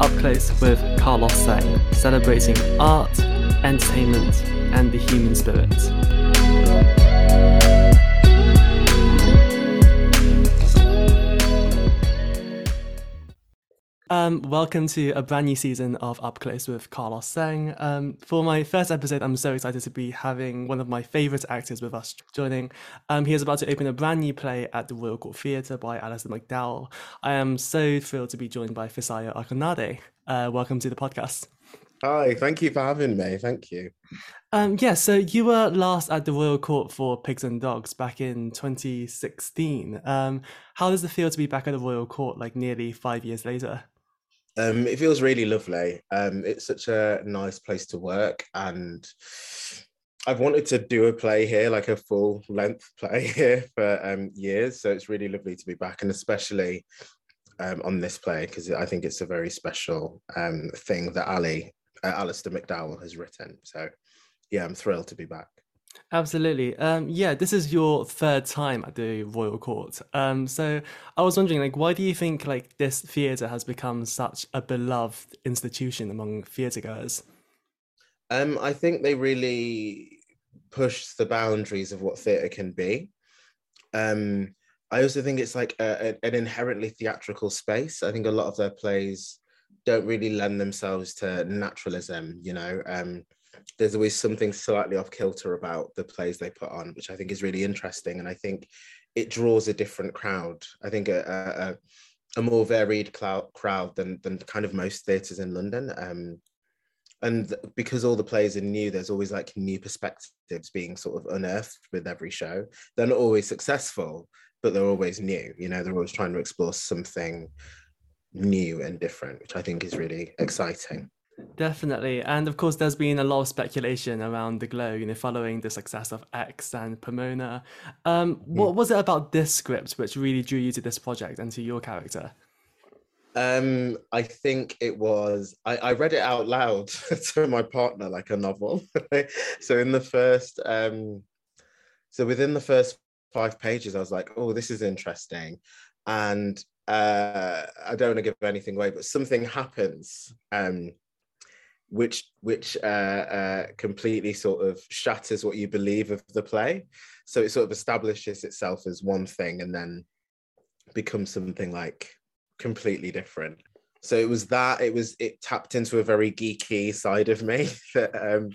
Up Close with Carlos Sang, celebrating art, entertainment, and the human spirit. Um, welcome to a brand new season of Up Close with Carlos Sang. Um, for my first episode, I'm so excited to be having one of my favourite actors with us joining. Um, he is about to open a brand new play at the Royal Court Theatre by Alistair McDowall. I am so thrilled to be joined by Fisayo Akinade. Uh, welcome to the podcast. Hi, thank you for having me. Thank you. Um, yeah, so you were last at the Royal Court for Pigs and Dogs back in 2016. Um, how does it feel to be back at the Royal Court like nearly five years later? Um, it feels really lovely. Um, it's such a nice place to work, and I've wanted to do a play here, like a full length play here for um, years. So it's really lovely to be back, and especially um, on this play because I think it's a very special um, thing that Ali, uh, Alistair McDowall, has written. So yeah, I'm thrilled to be back. Absolutely. Um, yeah, this is your third time at the Royal Court. Um, so I was wondering, like, why do you think like this theatre has become such a beloved institution among theatregoers? Um, I think they really push the boundaries of what theatre can be. Um, I also think it's like a, a, an inherently theatrical space. I think a lot of their plays don't really lend themselves to naturalism, you know. Um, there's always something slightly off kilter about the plays they put on, which I think is really interesting. And I think it draws a different crowd. I think a, a, a more varied cloud, crowd than, than kind of most theatres in London. Um, and because all the plays are new, there's always like new perspectives being sort of unearthed with every show. They're not always successful, but they're always new. You know, they're always trying to explore something new and different, which I think is really exciting. Definitely. And of course, there's been a lot of speculation around the globe, you know, following the success of X and Pomona. Um, mm. What was it about this script which really drew you to this project and to your character? Um, I think it was, I, I read it out loud to my partner like a novel. so in the first, um, so within the first five pages, I was like, oh, this is interesting. And uh, I don't want to give anything away, but something happens um, which which uh, uh, completely sort of shatters what you believe of the play. So it sort of establishes itself as one thing and then becomes something like completely different. So it was that it was it tapped into a very geeky side of me that um,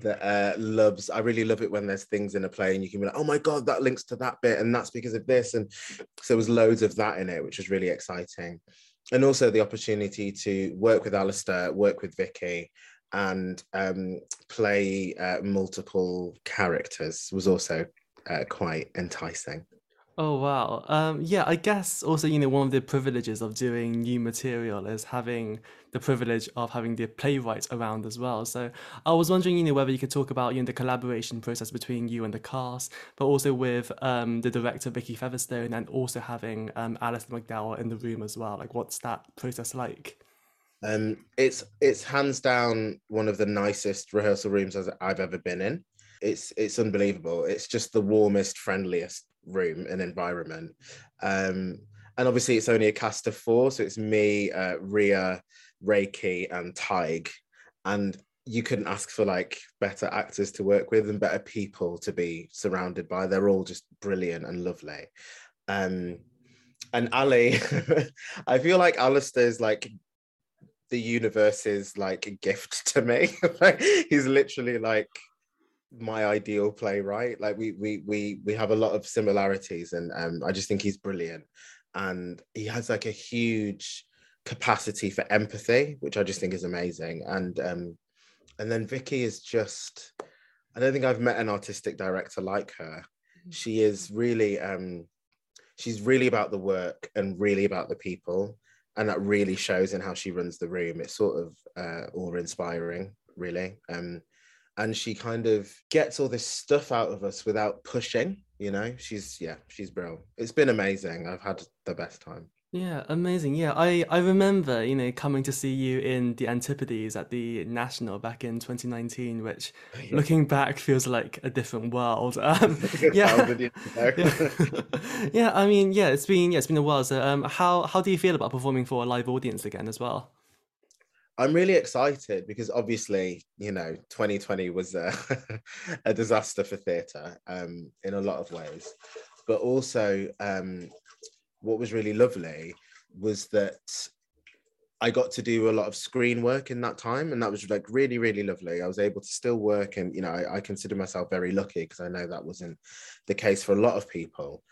that uh, loves. I really love it when there's things in a play and you can be like, oh my god, that links to that bit and that's because of this. And so there was loads of that in it, which was really exciting and also the opportunity to work with Alistair, work with Vicky, and um, play uh, multiple characters was also uh, quite enticing. Oh wow. Um, yeah, I guess also, you know, one of the privileges of doing new material is having the privilege of having the playwright around as well. So I was wondering, you know, whether you could talk about, you know, the collaboration process between you and the cast, but also with um, the director Vicky Featherstone and also having um, McDowall in the room as well. Like what's that process like? Um, it's it's hands down one of the nicest rehearsal rooms I've ever been in. It's it's unbelievable. It's just the warmest, friendliest room and environment. Um, and obviously, it's only a cast of four, so it's me, uh, Ria, Rakie, and Tig. And you couldn't ask for like better actors to work with and better people to be surrounded by. They're all just brilliant and lovely. Um, and Ali, I feel like Alistair's like the universe's like gift to me. like he's literally like my ideal playwright. Like we we we we have a lot of similarities, and um, I just think he's brilliant, and he has like a huge capacity for empathy, which I just think is amazing. And um, and then Vicky is just, I don't think I've met an artistic director like her. Mm-hmm. She is really um, she's really about the work and really about the people. And that really shows in how she runs the room. It's sort of uh, awe-inspiring, really. Um, and she kind of gets all this stuff out of us without pushing you know? She's yeah she's brilliant. It's been amazing. I've had the best time. Yeah amazing. Yeah i i remember you know coming to see you in the antipodes at the national back in 2019 which yeah. looking back feels like a different world. Um, yeah. yeah. yeah i mean yeah it's been yeah it's been a while. So um how how do you feel about performing for a live audience again as well I'm really excited because obviously, you know, 2020 was a, a disaster for theatre um, in a lot of ways. But also, um, what was really lovely was that I got to do a lot of screen work in that time, and that was like really, really lovely. I was able to still work, and you know, I, I consider myself very lucky because I know that wasn't the case for a lot of people.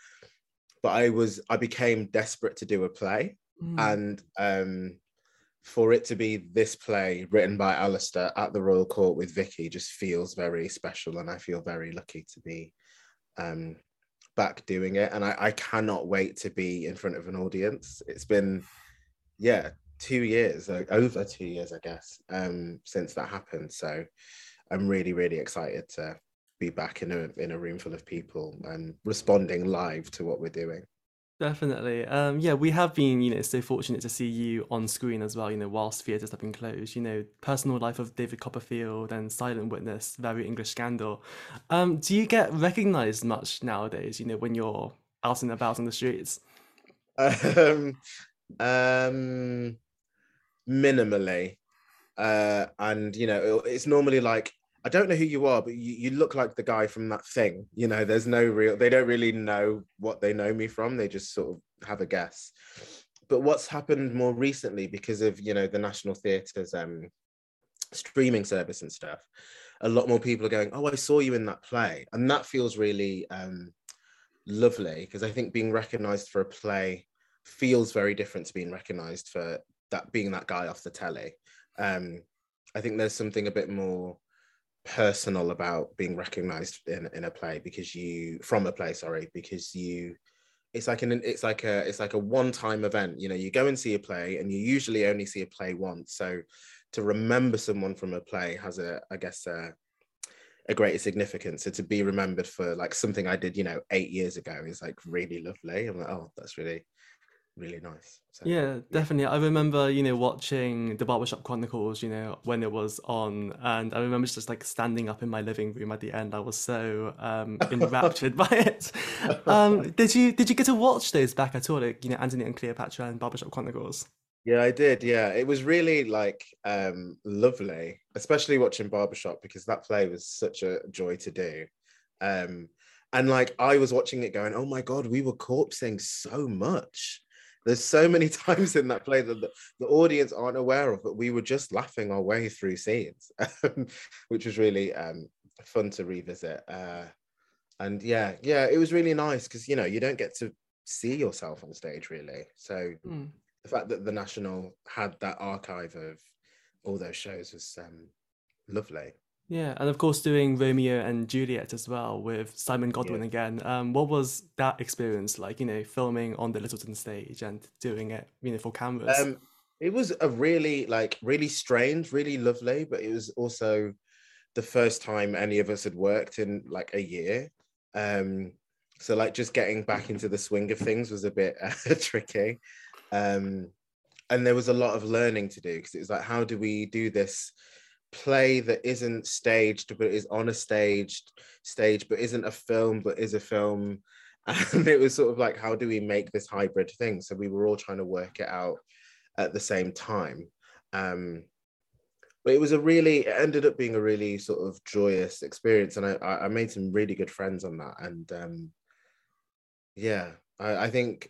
But I was, I became desperate to do a play, mm. and um, for it to be this play written by Alistair at the Royal Court with Vicky just feels very special, and I feel very lucky to be um, back doing it. And I, I cannot wait to be in front of an audience. It's been, yeah, two years, like over two years, I guess, um, since that happened. So I'm really, really excited to be back in a in a room full of people and responding live to what we're doing. Definitely. Um, yeah, we have been, you know, so fortunate to see you on screen as well, you know, whilst theatres have been closed. You know, Personal Life of David Copperfield and Silent Witness, Very English Scandal. Um, do you get recognised much nowadays, you know, when you're out and about on the streets? Um, um, minimally. Uh, and, you know, it's normally like I don't know who you are, but you, you look like the guy from that thing. You know, there's no real, they don't really know what they know me from. They just sort of have a guess. But what's happened more recently because of, you know, the National Theatre's um, streaming service and stuff, a lot more people are going, oh, I saw you in that play. And that feels really um, lovely because I think being recognized for a play feels very different to being recognized for that being that guy off the telly. Um, I think there's something a bit more personal about being recognized in, in a play because you from a play sorry because you it's like an it's like a it's like a one time event you know you go and see a play and you usually only see a play once. So to remember someone from a play has a i guess a, a greater significance. So to be remembered for like something i did you know eight years ago is like really lovely. I'm like oh that's really really nice. So, yeah, definitely. I remember, you know, watching the Barbershop Chronicles, you know, when it was on, and I remember just like standing up in my living room at the end. I was so um, enraptured by it. Um, did you did you get to watch those back at all, like you know, Antony and Cleopatra and Barbershop Chronicles? Yeah, I did. Yeah, it was really like um, lovely, especially watching Barbershop because that play was such a joy to do. Um, and like I was watching it going, oh my god, we were corpsing so much there's so many times in that play that the, the, audience aren't aware of, but we were just laughing our way through scenes, which was really um, fun to revisit. Uh, and yeah, yeah, it was really nice because you know you don't get to see yourself on stage really. So mm. the fact that the National had that archive of all those shows was um, lovely. Yeah, and of course doing Romeo and Juliet as well with Simon Godwin yeah. again. Um, what was that experience like? You know, filming on the Lyttelton stage and doing it, you know, for cameras. Um, it was a really like really strange, really lovely, but it was also the first time any of us had worked in like a year. Um, so like just getting back into the swing of things was a bit uh, tricky. Um, and there was a lot of learning to do because it was like, how do we do this? Play that isn't staged but is on a staged stage but isn't a film but is a film. And it was sort of like how do we make this hybrid thing? So we were all trying to work it out at the same time. Um but it was a really it ended up being a really sort of joyous experience. And i i made some really good friends on that. And um yeah i i think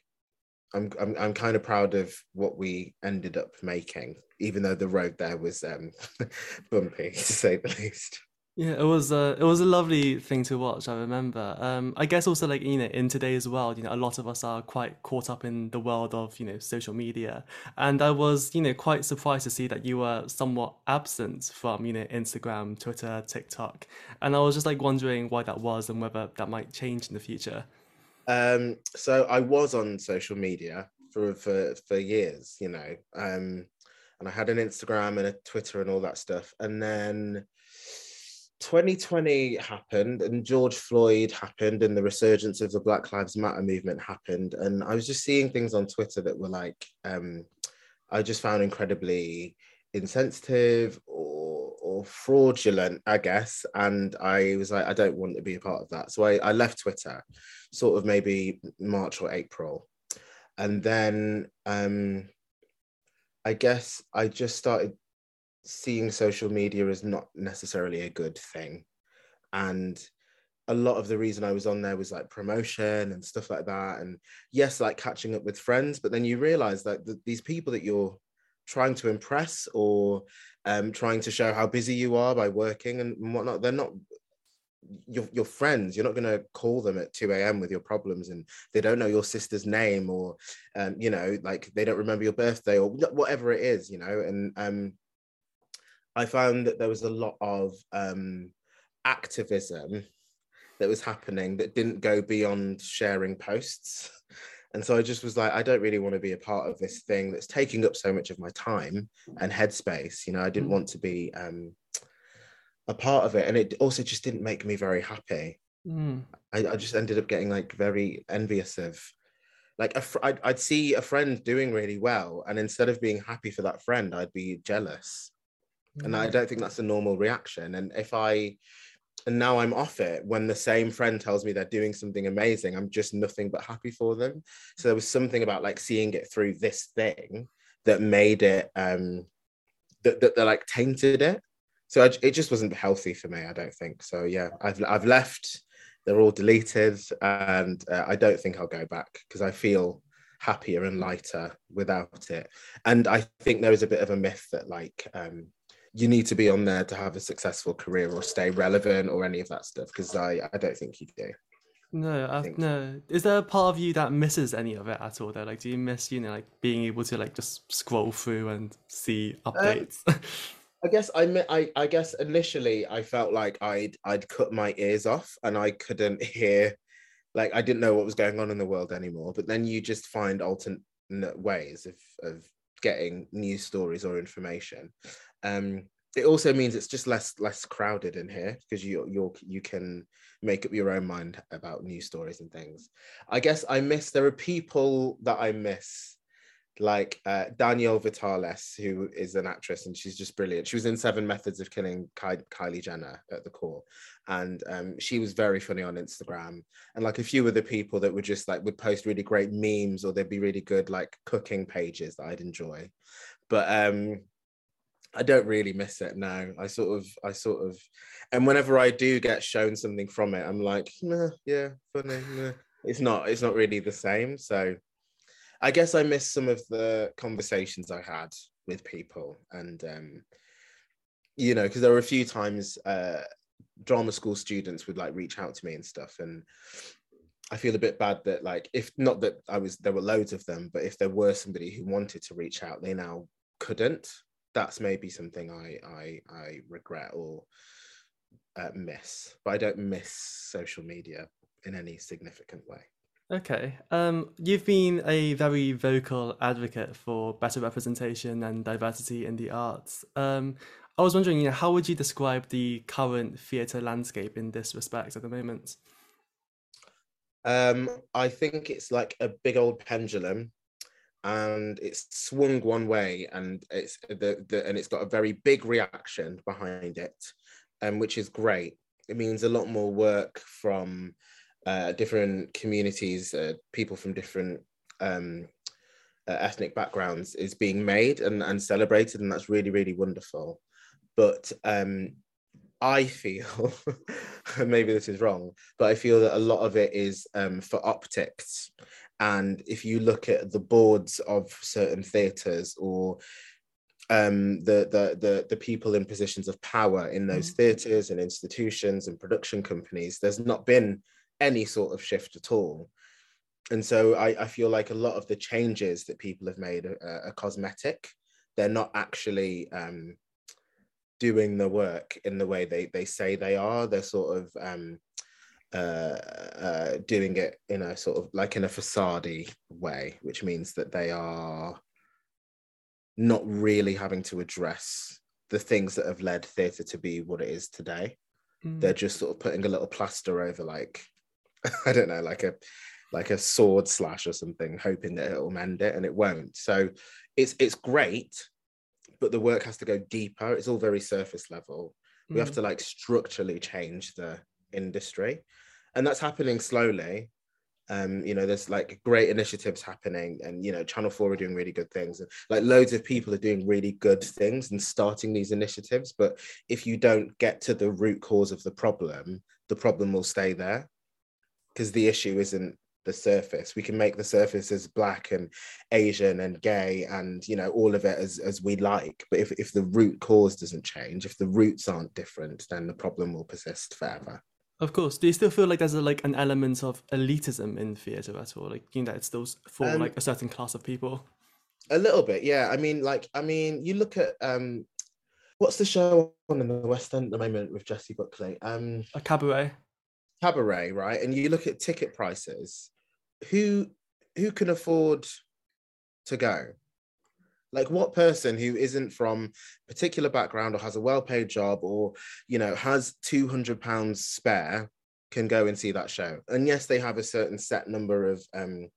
I'm, I'm I'm kind of proud of what we ended up making, even though the road there was um, bumpy to say the least. Yeah, it was a it was a lovely thing to watch. I remember. Um, I guess also like you know in today's world, you know, a lot of us are quite caught up in the world of you know social media, and I was you know quite surprised to see that you were somewhat absent from you know Instagram, Twitter, TikTok, and I was just like wondering why that was and whether that might change in the future. Um, so I was on social media for for for years, you know, um, and I had an Instagram and a Twitter and all that stuff, and then 2020 happened and George Floyd happened and the resurgence of the Black Lives Matter movement happened. And I was just seeing things on Twitter that were like, um, I just found incredibly insensitive or, fraudulent, I guess. And I was like, I don't want to be a part of that. So I, I left Twitter sort of maybe March or April. And then um, I guess I just started seeing social media as not necessarily a good thing. And a lot of the reason I was on there was like promotion and stuff like that. And yes, like catching up with friends, but then you realize that the, these people that you're trying to impress or um, trying to show how busy you are by working and whatnot, they're not your, your friends. You're not going to call them at 2 a.m. with your problems and they don't know your sister's name or, um, you know, like they don't remember your birthday or whatever it is, you know. And um, I found that there was a lot of um, activism that was happening that didn't go beyond sharing posts. And so I just was like, I don't really want to be a part of this thing that's taking up so much of my time and headspace. You know, I didn't mm. want to be um, a part of it. And it also just didn't make me very happy. Mm. I, I, just ended up getting like very envious of like a fr- I'd, I'd see a friend doing really well. And instead of being happy for that friend, I'd be jealous. Mm. And I mm. don't think that's a normal reaction. And if I, and now I'm off it when the same friend tells me they're doing something amazing. I'm just nothing but happy for them. So there was something about like seeing it through this thing that made it um that, that, that like tainted it. So I, it just wasn't healthy for me. I don't think so. Yeah, I've I've left. They're all deleted, and uh, I don't think I'll go back because I feel happier and lighter without it. And I think there is a bit of a myth that like um you need to be on there to have a successful career or stay relevant or any of that stuff because I, I don't think you do. No, I, no. Is there a part of you that misses any of it at all? Though, like, do you miss you know like being able to like just scroll through and see um, updates? Um, I guess I, I I guess initially I felt like I'd I'd cut my ears off and I couldn't hear, like I didn't know what was going on in the world anymore. But then you just find alternate ways of of getting news stories or information. Um, it also means it's just less less crowded in here because you you you can make up your own mind about news stories and things. I guess I miss there are people that I miss like uh, Danielle Vitalis, who is an actress and she's just brilliant. She was in Seven Methods of Killing Ky- Kylie Jenner at the core, and um, she was very funny on Instagram. And like a few other people that would just like would post really great memes or they'd be really good like cooking pages that I'd enjoy. But um, I don't really miss it now. I sort of, I sort of, and whenever I do get shown something from it, I'm like, nah, yeah, funny. Nah. It's not, it's not really the same. So, I guess I miss some of the conversations I had with people, and um, you know, because there were a few times uh, drama school students would like reach out to me and stuff, and I feel a bit bad that like if not that I was there were loads of them, but if there were somebody who wanted to reach out, they now couldn't that's maybe something I I, I regret or uh, miss, but I don't miss social media in any significant way. Okay. Um, you've been a very vocal advocate for better representation and diversity in the arts. Um, I was wondering, you know, how would you describe the current theatre landscape in this respect at the moment? Um, I think it's like a big old pendulum and it's swung one way and it's the, the and it's got a very big reaction behind it um, which is great. It means a lot more work from uh, different communities uh, people from different um, uh, ethnic backgrounds is being made and, and celebrated and that's really really wonderful. But um, I feel, maybe this is wrong, but I feel that a lot of it is um, for optics and if you look at the boards of certain theatres or um, the, the, the, the people in positions of power in those mm. theatres and institutions and production companies, there's not been any sort of shift at all. And so I, I feel like a lot of the changes that people have made are, are cosmetic. They're not actually um, doing the work in the way they, they say they are. They're sort of um, uh, uh, doing it in a sort of like in a facade way, which means that they are not really having to address the things that have led theatre to be what it is today. Mm. They're just sort of putting a little plaster over, like I don't know, like a like a sword slash or something, hoping that it'll mend it, and it won't. So it's it's great, but the work has to go deeper. It's all very surface level. We mm. have to like structurally change the industry and that's happening slowly Um, you know, there's like great initiatives happening, and you know, Channel Four are doing really good things, and like loads of people are doing really good things and starting these initiatives. But if you don't get to the root cause of the problem, the problem will stay there because the issue isn't the surface. We can make the surface as black and Asian and gay and you know all of it as as we like. But if if the root cause doesn't change, if the roots aren't different, then the problem will persist forever. Of course. Do you still feel like there's a, like an element of elitism in theatre at all? Like you know, it's those for um, like a certain class of people. A little bit, yeah. I mean, like, I mean, you look at um, what's the show on in the West End at the moment with Jessie Buckley? Um, a cabaret. Cabaret, right? And you look at ticket prices. Who who can afford to go? Like what person who isn't from particular background or has a well-paid job or you know has 200 pounds spare can go and see that show? And yes they have a certain set number of um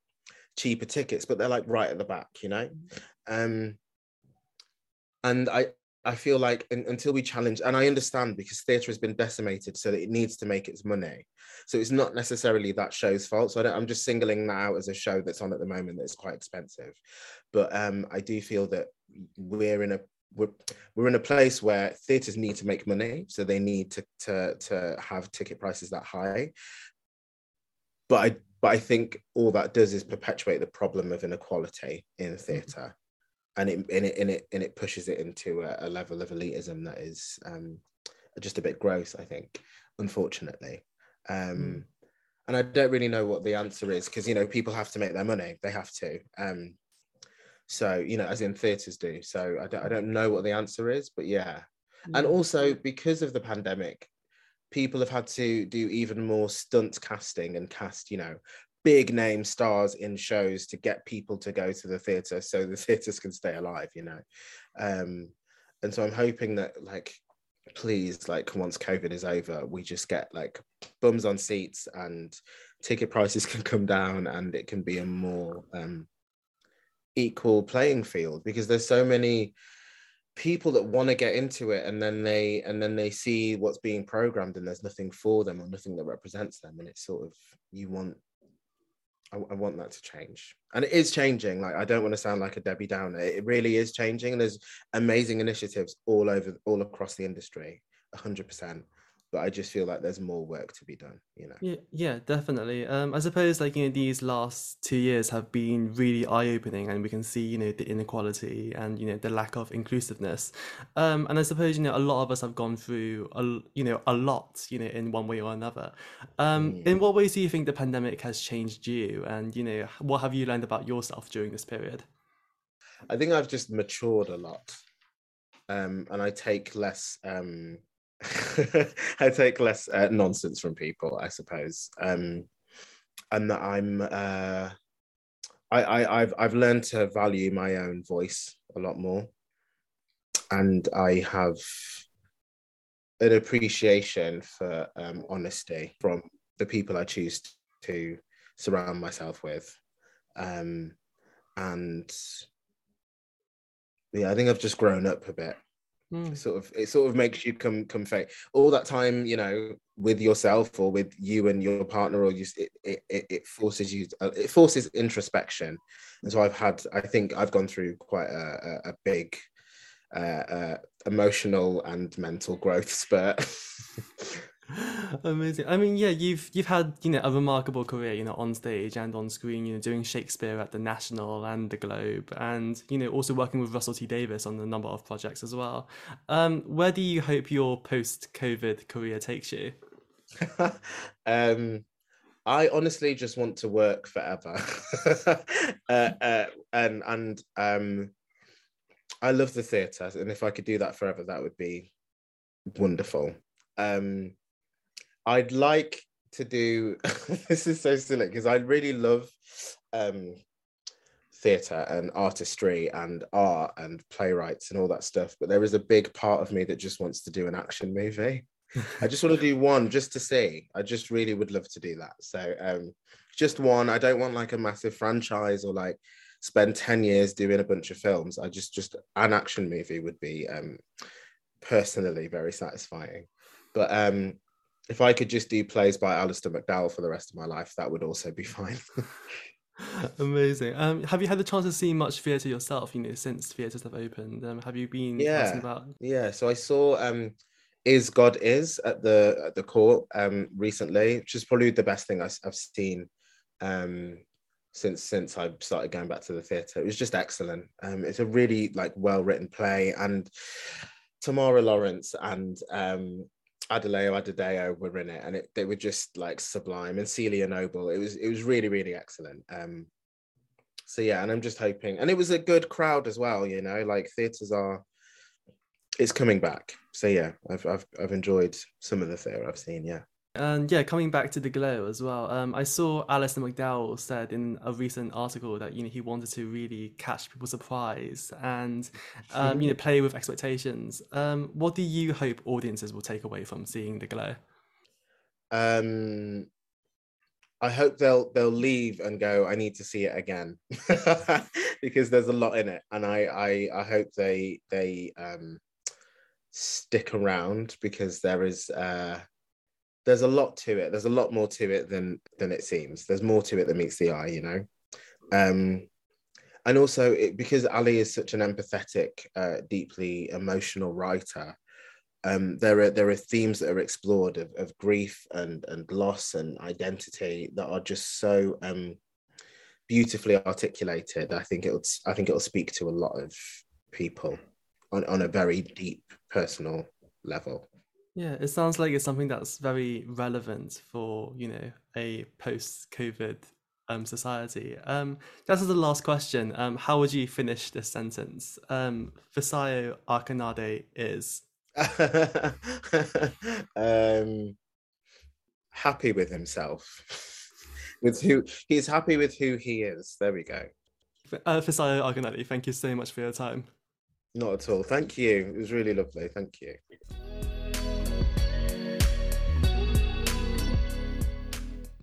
cheaper tickets but they're like right at the back you know? Um and i I feel like in, until we challenge, and I understand because theatre has been decimated, so that it needs to make its money. So it's not necessarily that show's fault. So I am just singling that out as a show that's on at the moment that's quite expensive. But um, I do feel that we're in a we're, we're in a place where theatres need to make money, so they need to to to have ticket prices that high. But I but I think all that does is perpetuate the problem of inequality in theatre and it and it and it, and it pushes it into a, a level of elitism that is um, just a bit gross, I think, unfortunately. Um, mm. And I don't really know what the answer is because you know people have to make their money; they have to. Um, so you know, as in theatres do. So I don't, I don't know what the answer is, but yeah. Mm. And also because of the pandemic, people have had to do even more stunt casting and cast, you know, big name stars in shows to get people to go to the theater so the theaters can stay alive you know? Um and so i'm hoping that like please like once covid is over we just get like bums on seats and ticket prices can come down and it can be a more um equal playing field because there's so many people that want to get into it and then they and then they see what's being programmed and there's nothing for them or nothing that represents them and it's sort of you want I, I, want that to change. And it is changing. Like i don't want to sound like a debbie downer. It really is changing and there's amazing initiatives all over all across the industry 100% but I just feel like there's more work to be done, you know. Yeah, yeah, definitely. Um, I suppose like you know these last two years have been really eye opening, and we can see you know the inequality and you know the lack of inclusiveness. Um, and I suppose you know a lot of us have gone through a you know a lot you know in one way or another. Um, mm. In what ways do you think the pandemic has changed you, and you know what have you learned about yourself during this period? I think I've just matured a lot, um, and I take less. Um, I take less uh, nonsense from people, I suppose, um, and that I'm. Uh, I, I I've I've learned to value my own voice a lot more, and I have an appreciation for um, honesty from the people I choose to surround myself with, um, and yeah, I think I've just grown up a bit Mm. Sort of, it sort of makes you come come fake. All that time, you know, with yourself or with you and your partner, or just it it, it forces you, uh, it forces introspection. And so I've had, I think I've gone through quite a, a, a big uh, uh, emotional and mental growth spurt. Amazing. I mean, yeah, you've you've had you know a remarkable career, you know, on stage and on screen. You know, doing Shakespeare at the National and the Globe, and you know, also working with Russell T Davies on a number of projects as well. Um, where do you hope your post-COVID career takes you? um, I honestly just want to work forever, uh, uh, and and um, I love the theatre, and if I could do that forever, that would be wonderful. Um, I'd like to do this is so silly because I really love um theatre and artistry and art and playwrights and all that stuff, but there is a big part of me that just wants to do an action movie. I just want to do one just to see. I just really would love to do that. So um just one. I don't want like a massive franchise or like spend 10 years doing a bunch of films. I just just an action movie would be um personally very satisfying. But um if I could just do plays by Alistair McDowall for the rest of my life, that would also be fine. Amazing. Um, have you had the chance to see much theatre yourself? You know, since theatres have opened, um, have you been? Yeah, about? yeah. So I saw um, "Is God Is" at the at the court um, recently, which is probably the best thing I, have seen um, since since I started going back to the theatre. It was just excellent. Um, it's a really like well written play, and Tamara Lawrence and um, Adelayo Adedayo were in it, and it, they were just like sublime. And Celia Noble, it was it was really really excellent. Um, so yeah, and I'm just hoping, and it was a good crowd as well. You know, like theatres are, it's coming back. So yeah, I've I've I've enjoyed some of the theatre I've seen. Yeah. And yeah, coming back to the glow as well. Um, I saw Alistair McDowall said in a recent article that you know he wanted to really catch people's surprise and um, you know play with expectations. Um, what do you hope audiences will take away from seeing the glow? Um, I hope they'll they'll leave and go. I need to see it again because there's a lot in it, and I I, I hope they they um, stick around because there is. Uh, there's a lot to it. There's a lot more to it than than it seems. There's more to it than meets the eye, you know. Um, and also it, because Ali is such an empathetic, uh, deeply emotional writer, um, there are there are themes that are explored of, of grief and and loss and identity that are just so um, beautifully articulated. I think it'll I think it'll speak to a lot of people on, on a very deep personal level. Yeah, it sounds like it's something that's very relevant for, you know, a post-COVID um, society. Um, just as the last question, um, how would you finish this sentence? Um, Fisayo Akinade is um, happy with himself. with who he's happy with who he is. There we go. Uh, Fisayo thank you so much for your time. Not at all. Thank you. It was really lovely. Thank you.